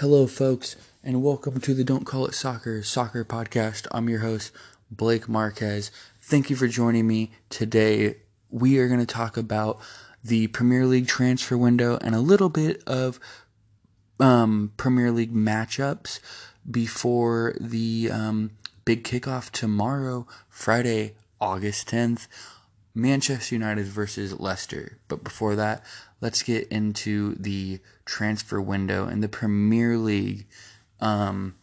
Hello, folks, and welcome to the Don't Call It Soccer Soccer Podcast. I'm your host, Blake Marquez. Thank you for joining me today. We are going to talk about the Premier League transfer window and a little bit of um, Premier League matchups before the um, big kickoff tomorrow, Friday, August 10th. Manchester United versus Leicester. But before that, let's get into the transfer window in the Premier League. Um,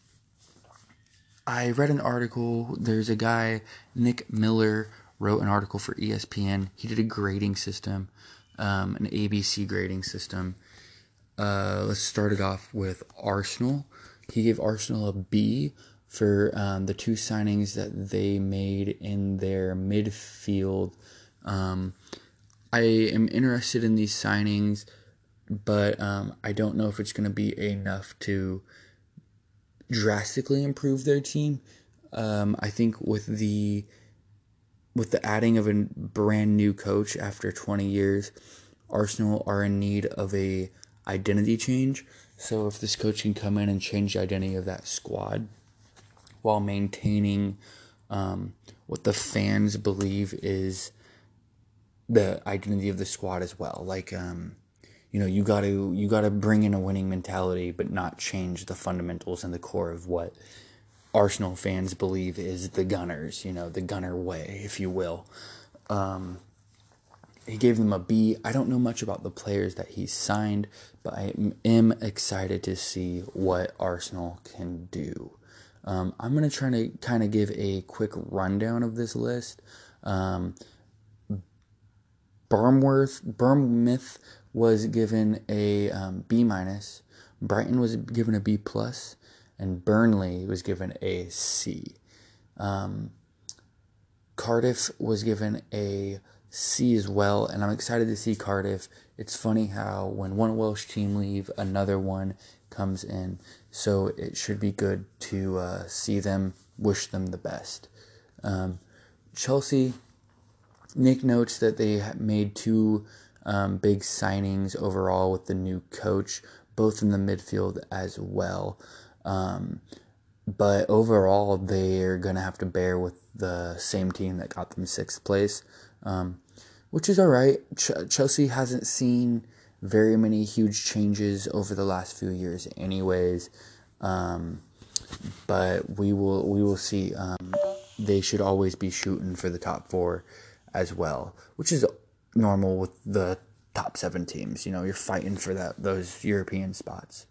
I read an article. There's a guy, Nick Miller, wrote an article for ESPN. He did a grading system, um, an ABC grading system. Uh, let's start it off with Arsenal. He gave Arsenal a B for um, the two signings that they made in their midfield um, I am interested in these signings, but um, I don't know if it's going to be enough to drastically improve their team. Um, I think with the with the adding of a brand new coach after 20 years, Arsenal are in need of a identity change. So if this coach can come in and change the identity of that squad while maintaining um, what the fans believe is the identity of the squad as well. Like, um, you know, you got to you got to bring in a winning mentality, but not change the fundamentals and the core of what Arsenal fans believe is the Gunners. You know, the Gunner way, if you will. Um, he gave them a B. I don't know much about the players that he signed, but I am excited to see what Arsenal can do. Um, I'm going to try to kind of give a quick rundown of this list. Um, Bournemouth was given a um, B minus. Brighton was given a B plus, and Burnley was given a C. Um, Cardiff was given a C as well, and I'm excited to see Cardiff. It's funny how when one Welsh team leave, another one comes in, so it should be good to uh, see them. Wish them the best. Um, Chelsea Nick notes that they made two um, big signings overall with the new coach, both in the midfield as well. Um, but overall, they're going to have to bear with the same team that got them sixth place, um, which is all right. Ch- Chelsea hasn't seen very many huge changes over the last few years, anyways. Um, but we will we will see. Um, they should always be shooting for the top four as well, which is normal with the top seven teams. You know, you're fighting for that those European spots.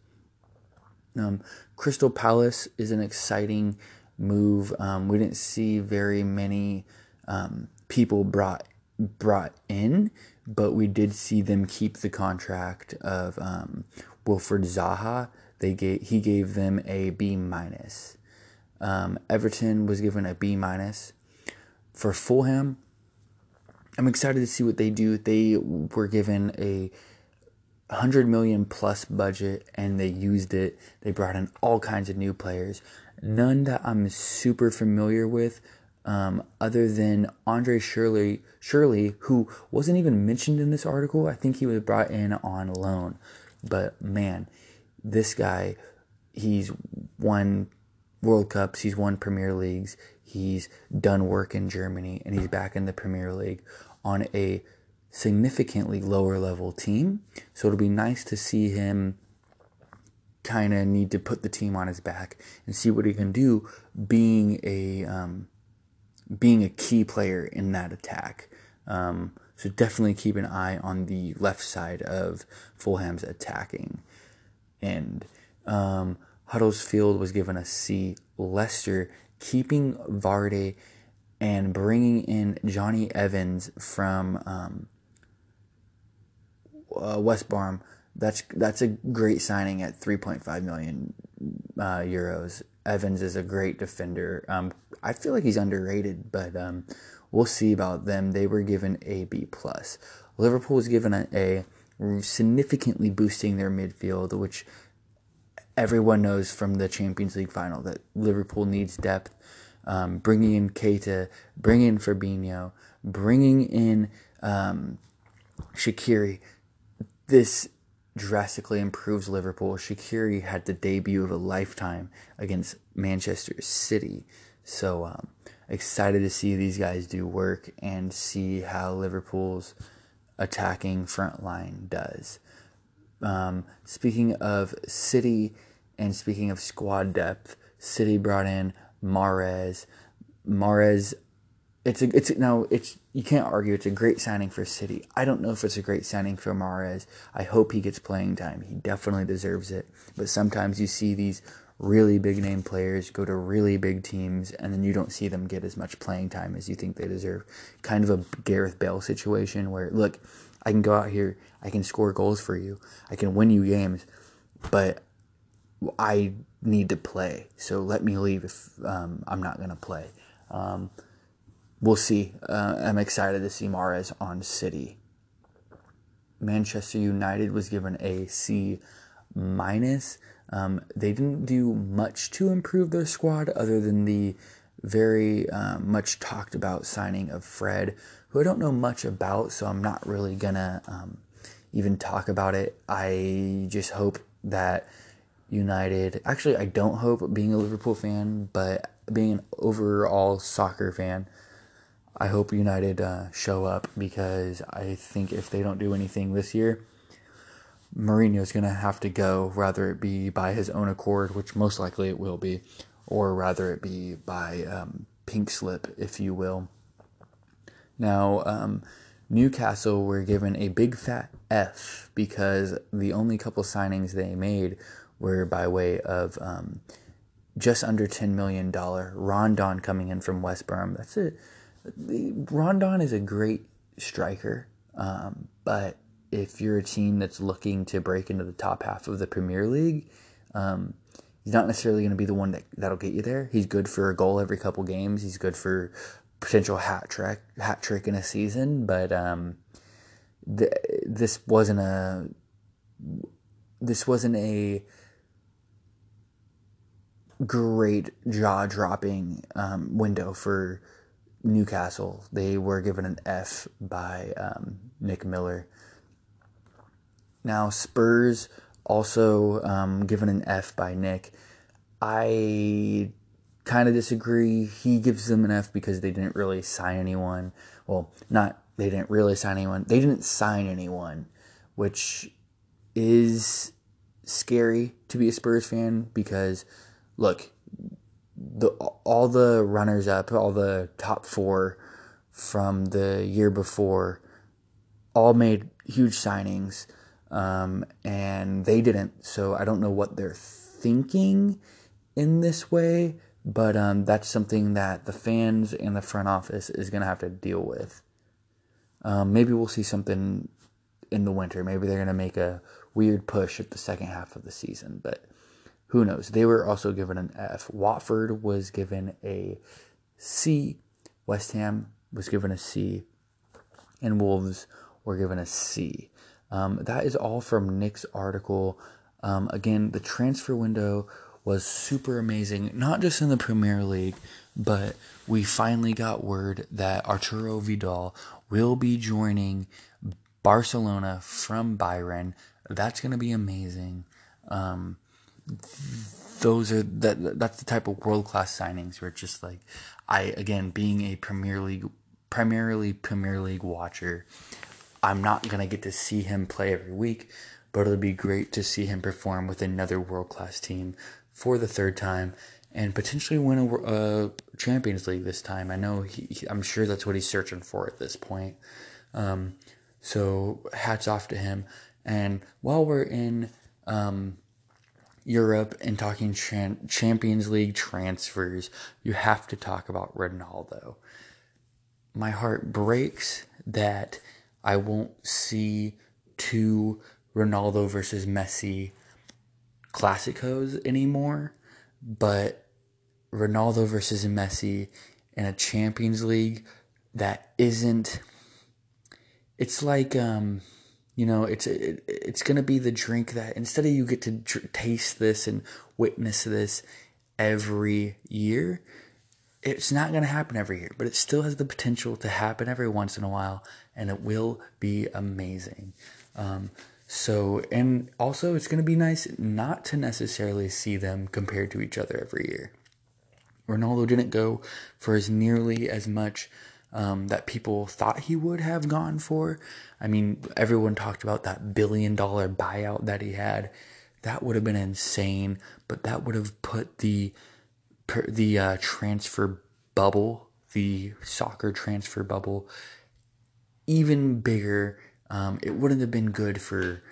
Um, Crystal Palace is an exciting move. Um, we didn't see very many um, people brought brought in, but we did see them keep the contract of um, Wilfried Zaha. They gave he gave them a B minus. Um, Everton was given a B minus. For Fulham, I'm excited to see what they do. They were given a hundred million plus budget and they used it. They brought in all kinds of new players, none that I'm super familiar with, um, other than Andre Schürrle, Schürrle, who wasn't even mentioned in this article. I think he was brought in on loan, but man, this guy, he's won World Cups, he's won Premier Leagues, he's done work in Germany, and he's back in the Premier League on a significantly lower level team. So it'll be nice to see him kind of need to put the team on his back and see what he can do being a um, being a key player in that attack. Um, so definitely keep an eye on the left side of Fulham's attacking end. Um, Huddersfield was given a C. Leicester keeping Vardy and bringing in Jonny Evans from um, uh, West Brom. That's that's a great signing at 3.5 million uh, euros. Evans is a great defender. Um, I feel like he's underrated, but um, we'll see about them. They were given a B plus. Liverpool was given an A, significantly boosting their midfield, which everyone knows from the Champions League final that Liverpool needs depth um, bringing in Keita, bringing in Fabinho, bringing in um, Shaqiri. This drastically improves Liverpool. Shaqiri had the debut of a lifetime against Manchester City. So um, excited to see these guys do work and see how Liverpool's attacking front line does. Um, speaking of City and speaking of squad depth, City brought in Mahrez. Mahrez, it's a it's now it's you can't argue it's a great signing for City. I don't know if it's a great signing for Mahrez. I hope he gets playing time. He definitely deserves it. But sometimes you see these really big name players go to really big teams and then you don't see them get as much playing time as you think they deserve. Kind of a Gareth Bale situation where look, I can go out here, I can score goals for you, I can win you games, but I need to play. So let me leave if um, I'm not going to play. Um, we'll see. Uh, I'm excited to see Mahrez on City. Manchester United was given a C minus. Um, they didn't do much to improve their squad other than the very um, much talked about signing of Fred, who I don't know much about, so I'm not really gonna um, even talk about it. I just hope that United, actually, I don't hope being a Liverpool fan, but being an overall soccer fan, I hope United uh, show up because I think if they don't do anything this year, Mourinho's going to have to go, rather it be by his own accord, which most likely it will be, or rather it be by um, pink slip, if you will. Now, um, Newcastle were given a big fat F because the only couple signings they made were by way of um, just under $10 million. Rondon coming in from West Brom. That's it. Rondon is a great striker, um, but if you're a team that's looking to break into the top half of the Premier League, um, he's not necessarily going to be the one that that'll get you there. He's good for a goal every couple games. He's good for potential hat trick hat trick in a season, but um, th- this wasn't a this wasn't a great jaw dropping um, window for Newcastle. They were given an F by um, Nick Miller. Now, Spurs also um, given an F by Nick. I kind of disagree. He gives them an F because they didn't really sign anyone. Well, not they didn't really sign anyone. They didn't sign anyone, which is scary to be a Spurs fan because look, the all the runners up, all the top 4 from the year before all made huge signings um, and they didn't. So I don't know what they're thinking in this way, but um, that's something that the fans and the front office is going to have to deal with. Um, maybe we'll see something in the winter. Maybe they're going to make a weird push at the second half of the season, but who knows? They were also given an F. Watford was given a C. West Ham was given a C. And Wolves were given a C. Um, that is all from Nick's article. Um, again, the transfer window was super amazing, not just in the Premier League, but we finally got word that Arturo Vidal will be joining Barcelona from Bayern. That's going to be amazing. Um, those are that that's the type of world class signings where it's just like I again being a Premier League primarily Premier League watcher, I'm not gonna get to see him play every week, but it'll be great to see him perform with another world class team for the third time and potentially win a, a Champions League this time. I know he, he, I'm sure that's what he's searching for at this point. Um, so hats off to him. And while we're in um, Europe and talking Champions League transfers, you have to talk about Ronaldo. My heart breaks that I won't see two Ronaldo versus Messi Clásicos anymore, but Ronaldo versus Messi in a Champions League that isn't. It's like um, you know, it's it, it's gonna be the drink that instead of you get to taste this and witness this every year, it's not gonna happen every year, but it still has the potential to happen every once in a while, and it will be amazing. Um, So, and also it's going to be nice not to necessarily see them compared to each other every year. Ronaldo didn't go for as nearly as much um, that people thought he would have gone for. I mean, everyone talked about that billion dollar buyout that he had. That would have been insane, but that would have put the the uh, transfer bubble, the soccer transfer bubble, even bigger. Um, it wouldn't have been good for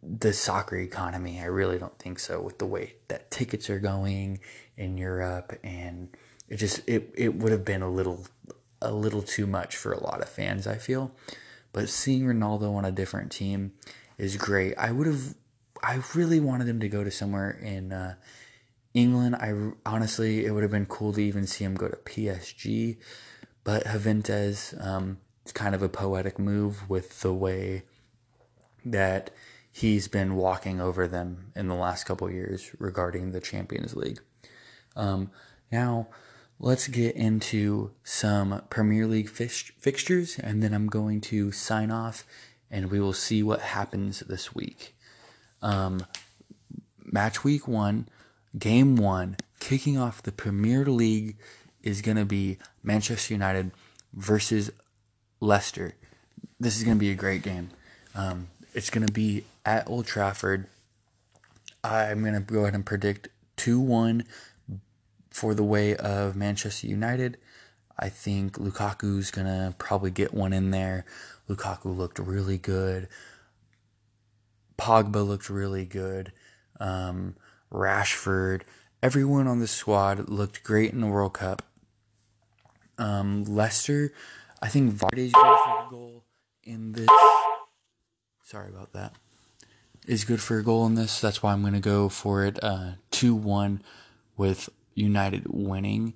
the soccer economy. I really don't think so with the way that tickets are going in Europe and it just it it would have been a little a little too much for a lot of fans, I feel. But seeing Ronaldo on a different team is great. I would have I really wanted him to go to somewhere in uh, England. I honestly it would have been cool to even see him go to PSG, but Juventus um, it's kind of a poetic move with the way that he's been walking over them in the last couple years regarding the Champions League. Um, now, let's get into some Premier League fixtures, and then I'm going to sign off, and we will see what happens this week. Um, match week one, game one, kicking off the Premier League is going to be Manchester United versus Leicester. This is going to be a great game. Um, it's going to be at Old Trafford. I'm going to go ahead and predict 2 1 for the way of Manchester United. I think Lukaku's going to probably get one in there. Lukaku looked really good. Pogba looked really good. Um, Rashford, everyone on the squad looked great in the World Cup. Um, Leicester, I think Vardy's good for a goal in this. Sorry about that is good for a goal in this. That's why I'm going to go for it uh, 2 uh, 1 with United winning.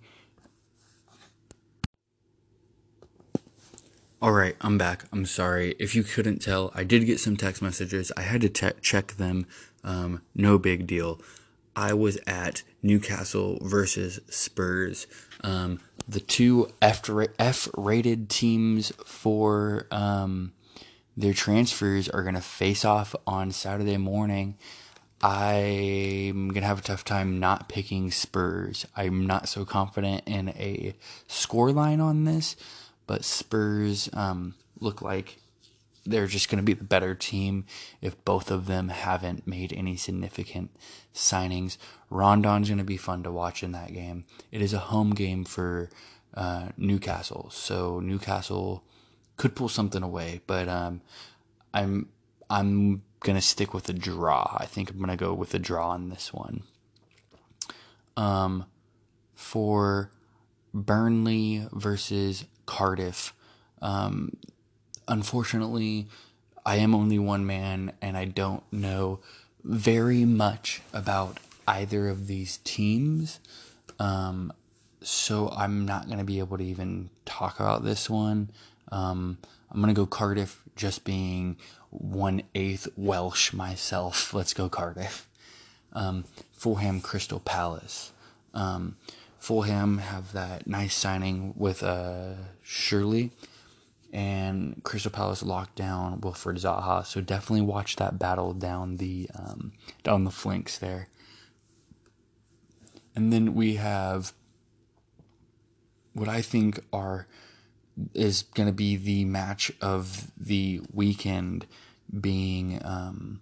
All right, I'm back. I'm sorry. If you couldn't tell, I did get some text messages. I had to te- check them. Um, no big deal. I was at Newcastle versus Spurs. Um, the two F rated teams for um, their transfers are going to face off on Saturday morning. I'm going to have a tough time not picking Spurs. I'm not so confident in a score line on this, but Spurs um, look like they're just going to be the better team if both of them haven't made any significant signings. Rondon's going to be fun to watch in that game. It is a home game for uh, Newcastle, so Newcastle could pull something away, but um, I'm I'm gonna stick with a draw. I think I'm gonna go with a draw on this one. Um, for Burnley versus Cardiff, um, unfortunately, I am only one man, and I don't know very much about either of these teams. Um, so I'm not gonna be able to even talk about this one. Um, I'm gonna go Cardiff, just being one eighth Welsh myself. Let's go Cardiff. Um, Fulham, Crystal Palace. Um, Fulham have that nice signing with uh, Schürrle, and Crystal Palace locked down Wilfried Zaha. So definitely watch that battle down the um, down the flanks there. And then we have what I think are is going to be the match of the weekend being um,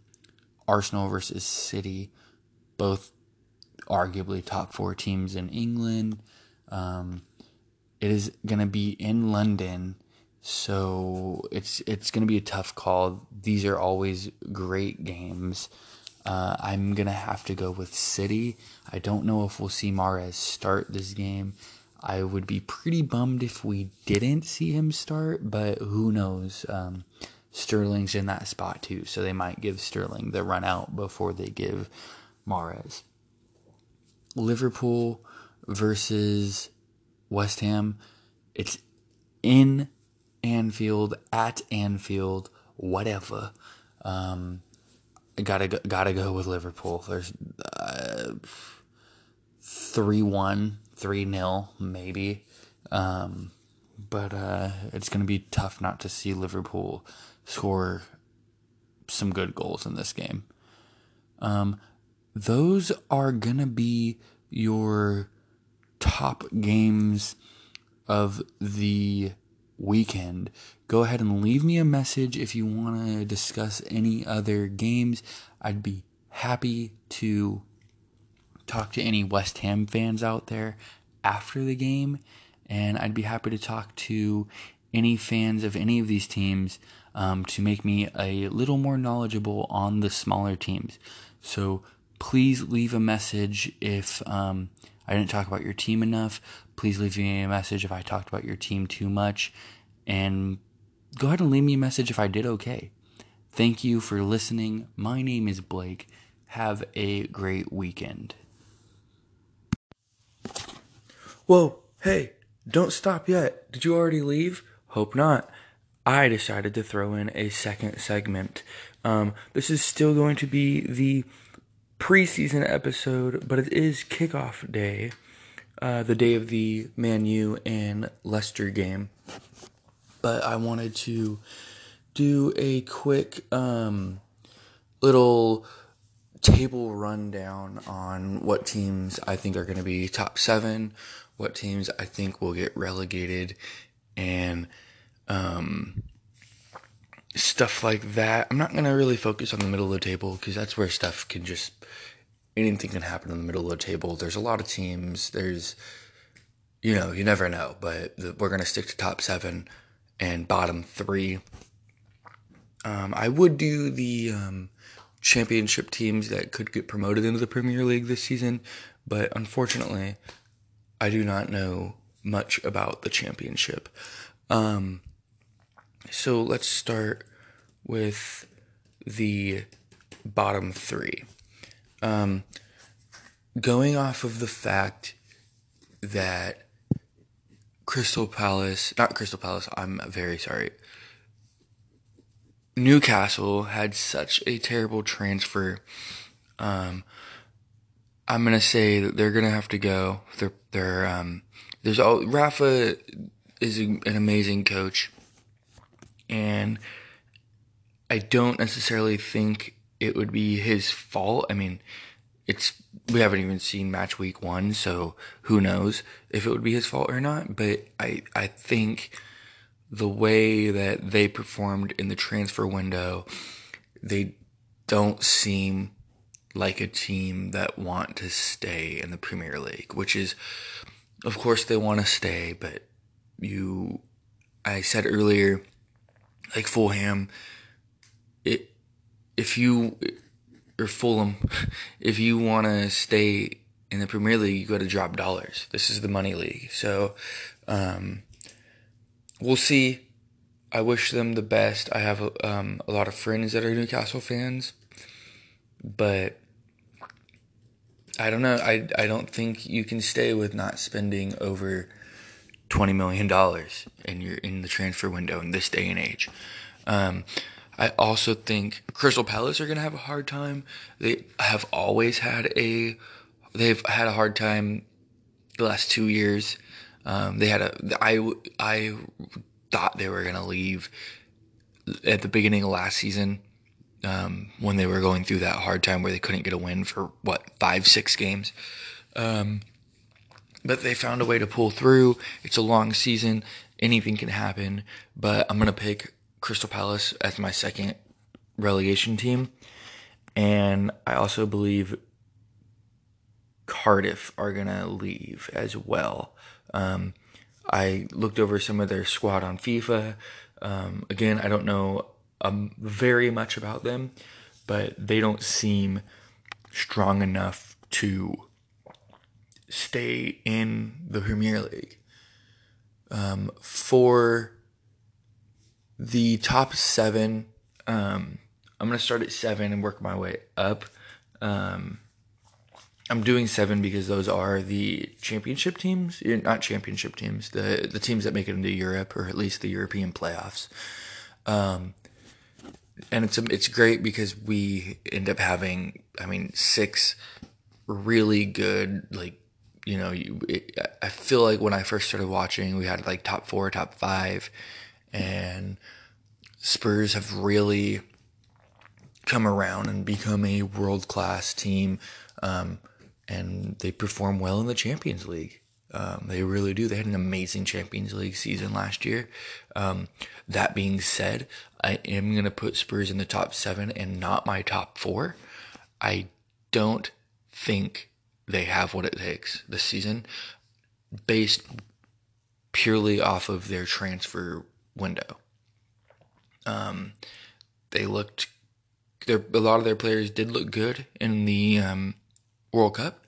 Arsenal versus City, both arguably top four teams in England. Um, it is going to be in London, so it's it's going to be a tough call. These are always great games. Uh, I'm gonna have to go with City. I don't know if we'll see Mahrez start this game. I would be pretty bummed if we didn't see him start, but who knows? Um, Sterling's in that spot too, so they might give Sterling the run out before they give Mahrez. Liverpool versus West Ham. It's in Anfield, at Anfield, whatever. Um, gotta go, gotta go with Liverpool. There's uh, three one 3 0, maybe. Um, but uh, it's to be tough not to see Liverpool score some good goals in this game. Um, those are gonna be your top games of the weekend. Go ahead and leave me a message if you want to discuss any other games. I'd be happy to talk to any West Ham fans out there after the game, and I'd be happy to talk to any fans of any of these teams um, to make me a little more knowledgeable on the smaller teams. So please leave a message if um, I didn't talk about your team enough. Please leave me a message if I talked about your team too much. And go ahead and leave me a message if I did okay. Thank you for listening. My name is Blake. Have a great weekend. Whoa, hey, don't stop yet. Did you already leave? Hope not. I decided to throw in a second segment. Um, this is still going to be the preseason episode, but it is kickoff day, uh, the day of the Man U and Leicester game. But I wanted to do a quick um, little table rundown on what teams I think are going to be top seven, what teams I think will get relegated, and um, stuff like that. I'm not going to really focus on the middle of the table because that's where stuff can just anything can happen in the middle of the table. There's a lot of teams. There's you know, you never know, but the, we're going to stick to top 7 and bottom 3. Um, I would do the um, championship teams that could get promoted into the Premier League this season, but unfortunately, I do not know much about the championship. Um, so let's start with the bottom three. Um, going off of the fact that Crystal Palace, not Crystal Palace, I'm very sorry. Newcastle had such a terrible transfer. Um, I'm gonna say that they're gonna have to go. They're they're um, there's all Rafa is an amazing coach and I don't necessarily think it would be his fault. I mean, it's we haven't even seen match week one, so who knows if it would be his fault or not. But I I think the way that they performed in the transfer window, they don't seem like a team that want to stay in the Premier League, which is, of course, they want to stay, but you, I said earlier, like Fulham, it if you or Fulham, if you want to stay in the Premier League, you got to drop dollars. This is the money league, so um, we'll see. I wish them the best. I have um, a lot of friends that are Newcastle fans, but I don't know. I I don't think you can stay with not spending over twenty million dollars and you're in the transfer window in this day and age. Um, I also think Crystal Palace are going to have a hard time. They have always had a they've had a hard time the last two years. Um, they had a I I thought they were going to leave at the beginning of last season um, when they were going through that hard time where they couldn't get a win for what five six games. Um, but they found a way to pull through. It's a long season. Anything can happen. But I'm going to pick Crystal Palace as my second relegation team. And I also believe Cardiff are going to leave as well. Um, I looked over some of their squad on FIFA. Um, again, I don't know um, very much about them, but they don't seem strong enough to stay in the Premier League. Um, for the top seven, um, I'm going to start at seven and work my way up. Um, I'm doing seven because those are the championship teams, not championship teams, the the teams that make it into Europe or at least the European playoffs. Um, and it's it's great because we end up having, I mean, six really good like you know, you, it, I feel like when I first started watching, we had like top four, top five, and Spurs have really come around and become a world class team, um, and they perform well in the Champions League. Um, they really do. They had an amazing Champions League season last year. Um, that being said, I am going to put Spurs in the top seven and not my top four. I don't think they have what it takes this season based purely off of their transfer window. Um, they looked, a lot of their players did look good in the um, World Cup.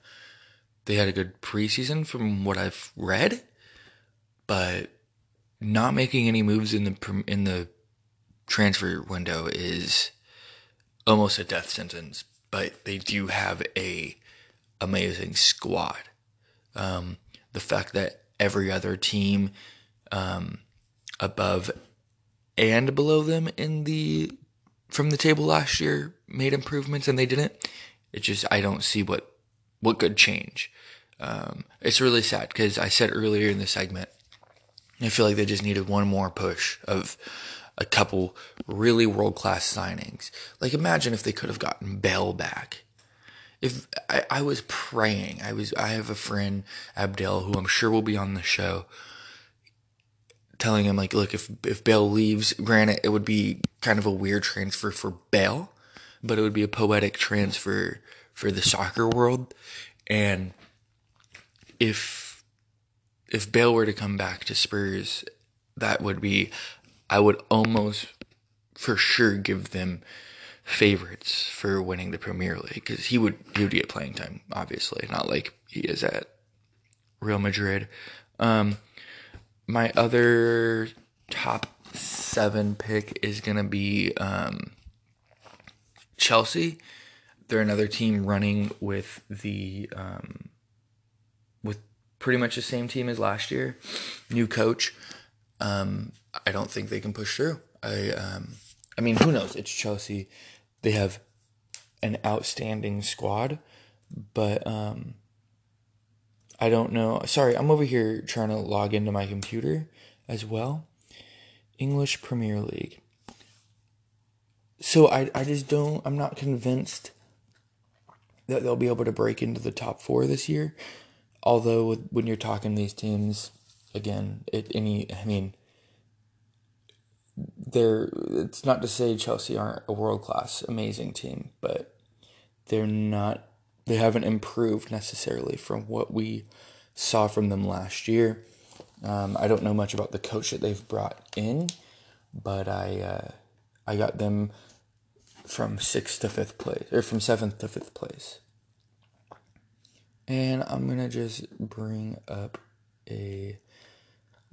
They had a good preseason from what I've read, but not making any moves in the in the transfer window is almost a death sentence. But they do have a amazing squad. Um, the fact that every other team um, above and below them in the from the table last year made improvements and they didn't. It just I don't see what what could change. Um, it's really sad because I said earlier in the segment, I feel like they just needed one more push of a couple really world class signings. Like imagine if they could have gotten Bale back. If I, I was praying, I was I have a friend Abdel who I'm sure will be on the show, telling him like, look, if if Bale leaves, granted it would be kind of a weird transfer for Bale, but it would be a poetic transfer for the soccer world, and if if Bale were to come back to Spurs, that would be I would almost for sure give them favorites for winning the Premier League because he would he would get playing time, obviously, not like he is at Real Madrid. Um, my other top seven pick is gonna be um, Chelsea. They're another team running with the um, with pretty much the same team as last year. New coach. Um, I don't think they can push through. I um, I mean, who knows? It's Chelsea. They have an outstanding squad, but um, I don't know. Sorry, I'm over here trying to log into my computer as well. English Premier League. So I I just don't. I'm not convinced that they'll be able to break into the top four this year. Although when you're talking these teams, again, it any I mean they're it's not to say Chelsea aren't a world class amazing team, but they're not they haven't improved necessarily from what we saw from them last year. Um, I don't know much about the coach that they've brought in, but I uh, I got them from sixth to fifth place or from seventh to fifth place. And I'm gonna just bring up a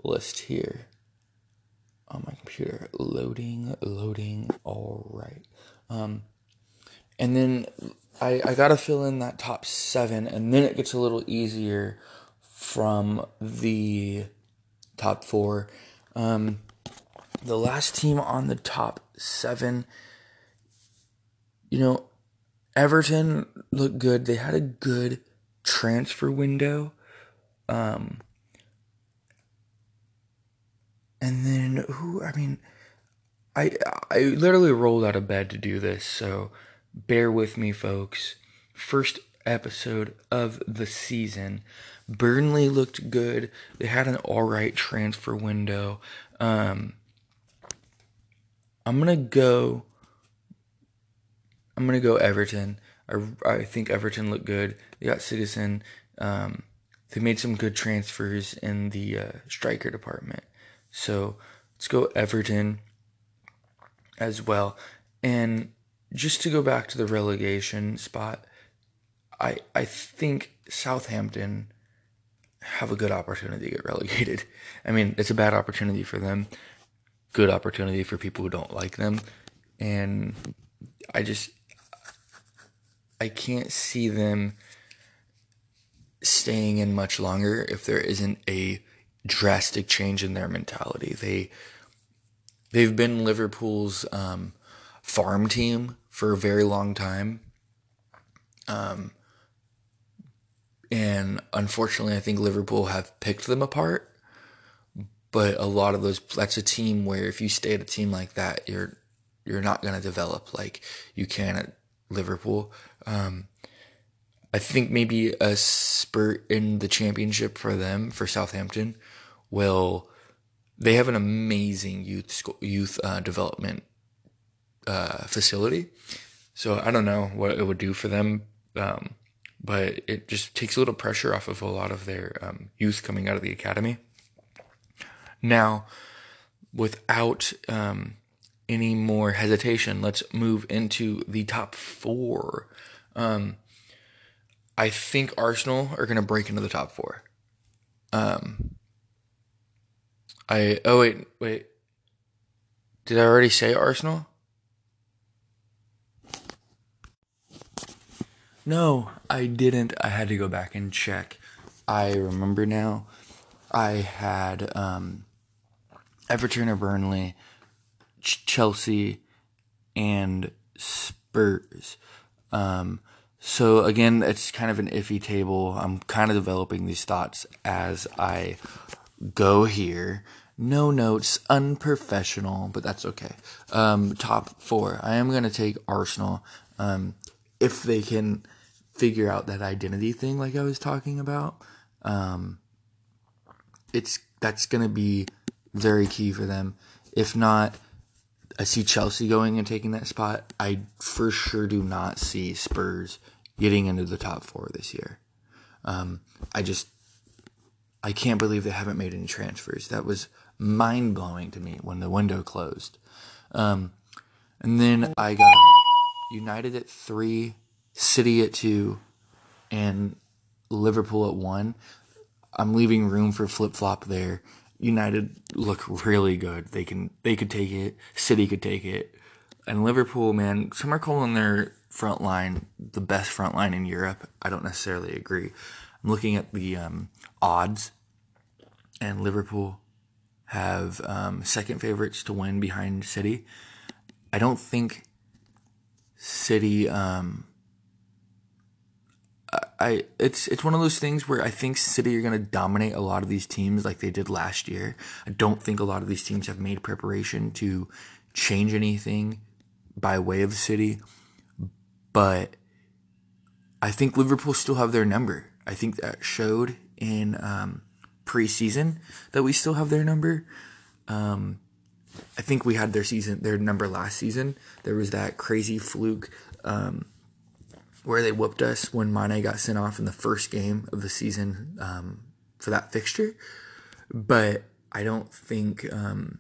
list here on my computer. Loading, loading. All right. Um, and then I, I got to fill in that top seven, and then it gets a little easier from the top four. Um, the last team on the top seven, you know, Everton looked good. They had a good transfer window. Um, and then who? I mean, I I literally rolled out of bed to do this, so bear with me, folks. First episode of the season. Burnley looked good. They had an all right transfer window. Um, I'm gonna go. I'm gonna go Everton. I, I think Everton looked good. They got Citizen. Um, they made some good transfers in the uh, striker department. So let's go Everton as well. And just to go back to the relegation spot, I I think Southampton have a good opportunity to get relegated. I mean, it's a bad opportunity for them, good opportunity for people who don't like them, and I just I can't see them staying in much longer if there isn't a drastic change in their mentality. They they've been Liverpool's um, farm team for a very long time. Um, and unfortunately, I think Liverpool have picked them apart. But a lot of those, that's a team where if you stay at a team like that, you're you're not going to develop like you can at Liverpool. Um, I think maybe a spurt in the championship for them for Southampton will. They have an amazing youth youth uh, development uh, facility, so I don't know what it would do for them, um, but it just takes a little pressure off of a lot of their um, youth coming out of the academy. Now, without um, any more hesitation, let's move into the top four. Um, I think Arsenal are going to break into the top four. Um, I oh wait wait, did I already say Arsenal? No, I didn't. I had to go back and check. I remember now. I had um, Everton or Burnley, Ch- Chelsea, and Spurs. Um, so again, it's kind of an iffy table. I'm kind of developing these thoughts as I go here. No notes, unprofessional, but that's okay. Um, top four. I am going to take Arsenal. Um, if they can figure out that identity thing, like I was talking about, um, it's that's going to be very key for them. If not, I see Chelsea going and taking that spot. I for sure do not see Spurs getting into the top four this year. Um, I just I can't believe they haven't made any transfers. That was mind blowing to me when the window closed. Um, and then I got United at three, City at two, and Liverpool at one. I'm leaving room for flip flop there. United look really good. They can they could take it. City could take it. And Liverpool, man, some are calling their front line the best front line in Europe. I don't necessarily agree. I'm looking at the um, odds, and Liverpool have um, second favorites to win behind City. I don't think City. Um, I it's it's one of those things where I think City are going to dominate a lot of these teams like they did last year. I don't think a lot of these teams have made preparation to change anything by way of City, but I think Liverpool still have their number. I think that showed in um, preseason that we still have their number. Um, I think we had their season, their number last season. There was that crazy fluke um, where they whooped us when Mane got sent off in the first game of the season um, for that fixture. But I don't think um,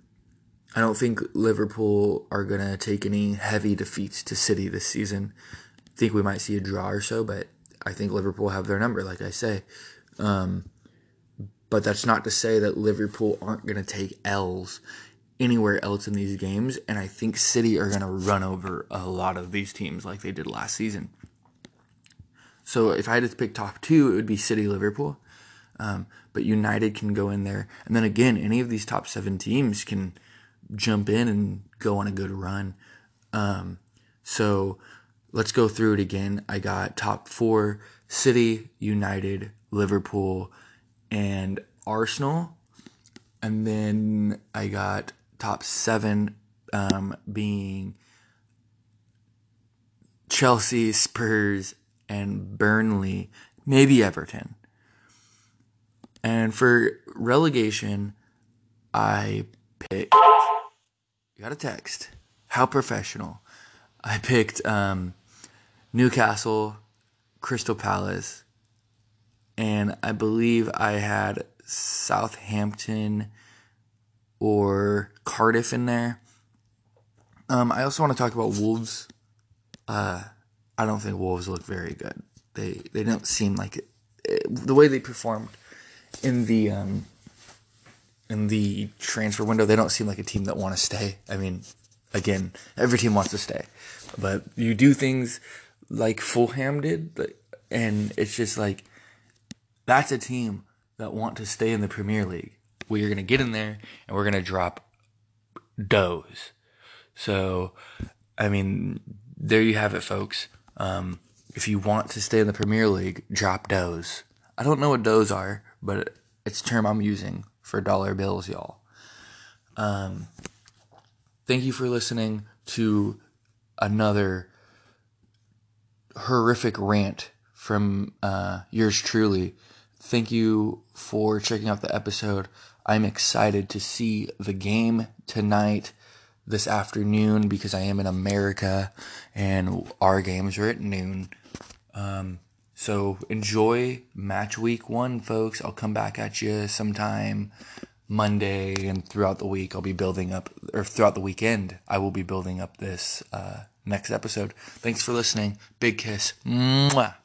I don't think Liverpool are gonna take any heavy defeats to City this season. I think we might see a draw or so, but I think Liverpool have their number, like I say. Um, but that's not to say that Liverpool aren't gonna take L's anywhere else in these games, and I think City are gonna run over a lot of these teams like they did last season. So if I had to pick top two, it would be City, Liverpool. Um, but United can go in there, and then again, any of these top seven teams can jump in and go on a good run. Um, so let's go through it again. I got top four: City, United, Liverpool, and Arsenal, and then I got top seven um, being Chelsea, Spurs, and Burnley, maybe Everton. And for relegation, I picked. You got a text. How professional. I picked um, Newcastle, Crystal Palace, and I believe I had Southampton or Cardiff in there. Um, I also want to talk about Wolves. Uh, I don't think Wolves look very good. They they don't seem like it, the way they performed in the um, in the transfer window. They don't seem like a team that want to stay. I mean, again, every team wants to stay, but you do things like Fulham did, and it's just like that's a team that want to stay in the Premier League. We are going to get in there and we're going to drop does. So, I mean, there you have it, folks. Um, if you want to stay in the Premier League, drop does. I don't know what does are, but it's a term I'm using for dollar bills, y'all. Um, thank you for listening. to another horrific rant from uh, yours truly. Thank you for checking out the episode. I'm excited to see the game tonight, this afternoon, because I am in America and our games are at noon. Um, so enjoy match week one, folks. I'll come back at you sometime Monday and throughout the week. I'll be building up, or throughout the weekend, I will be building up this uh, next episode. Thanks for listening. Big kiss. Mwah.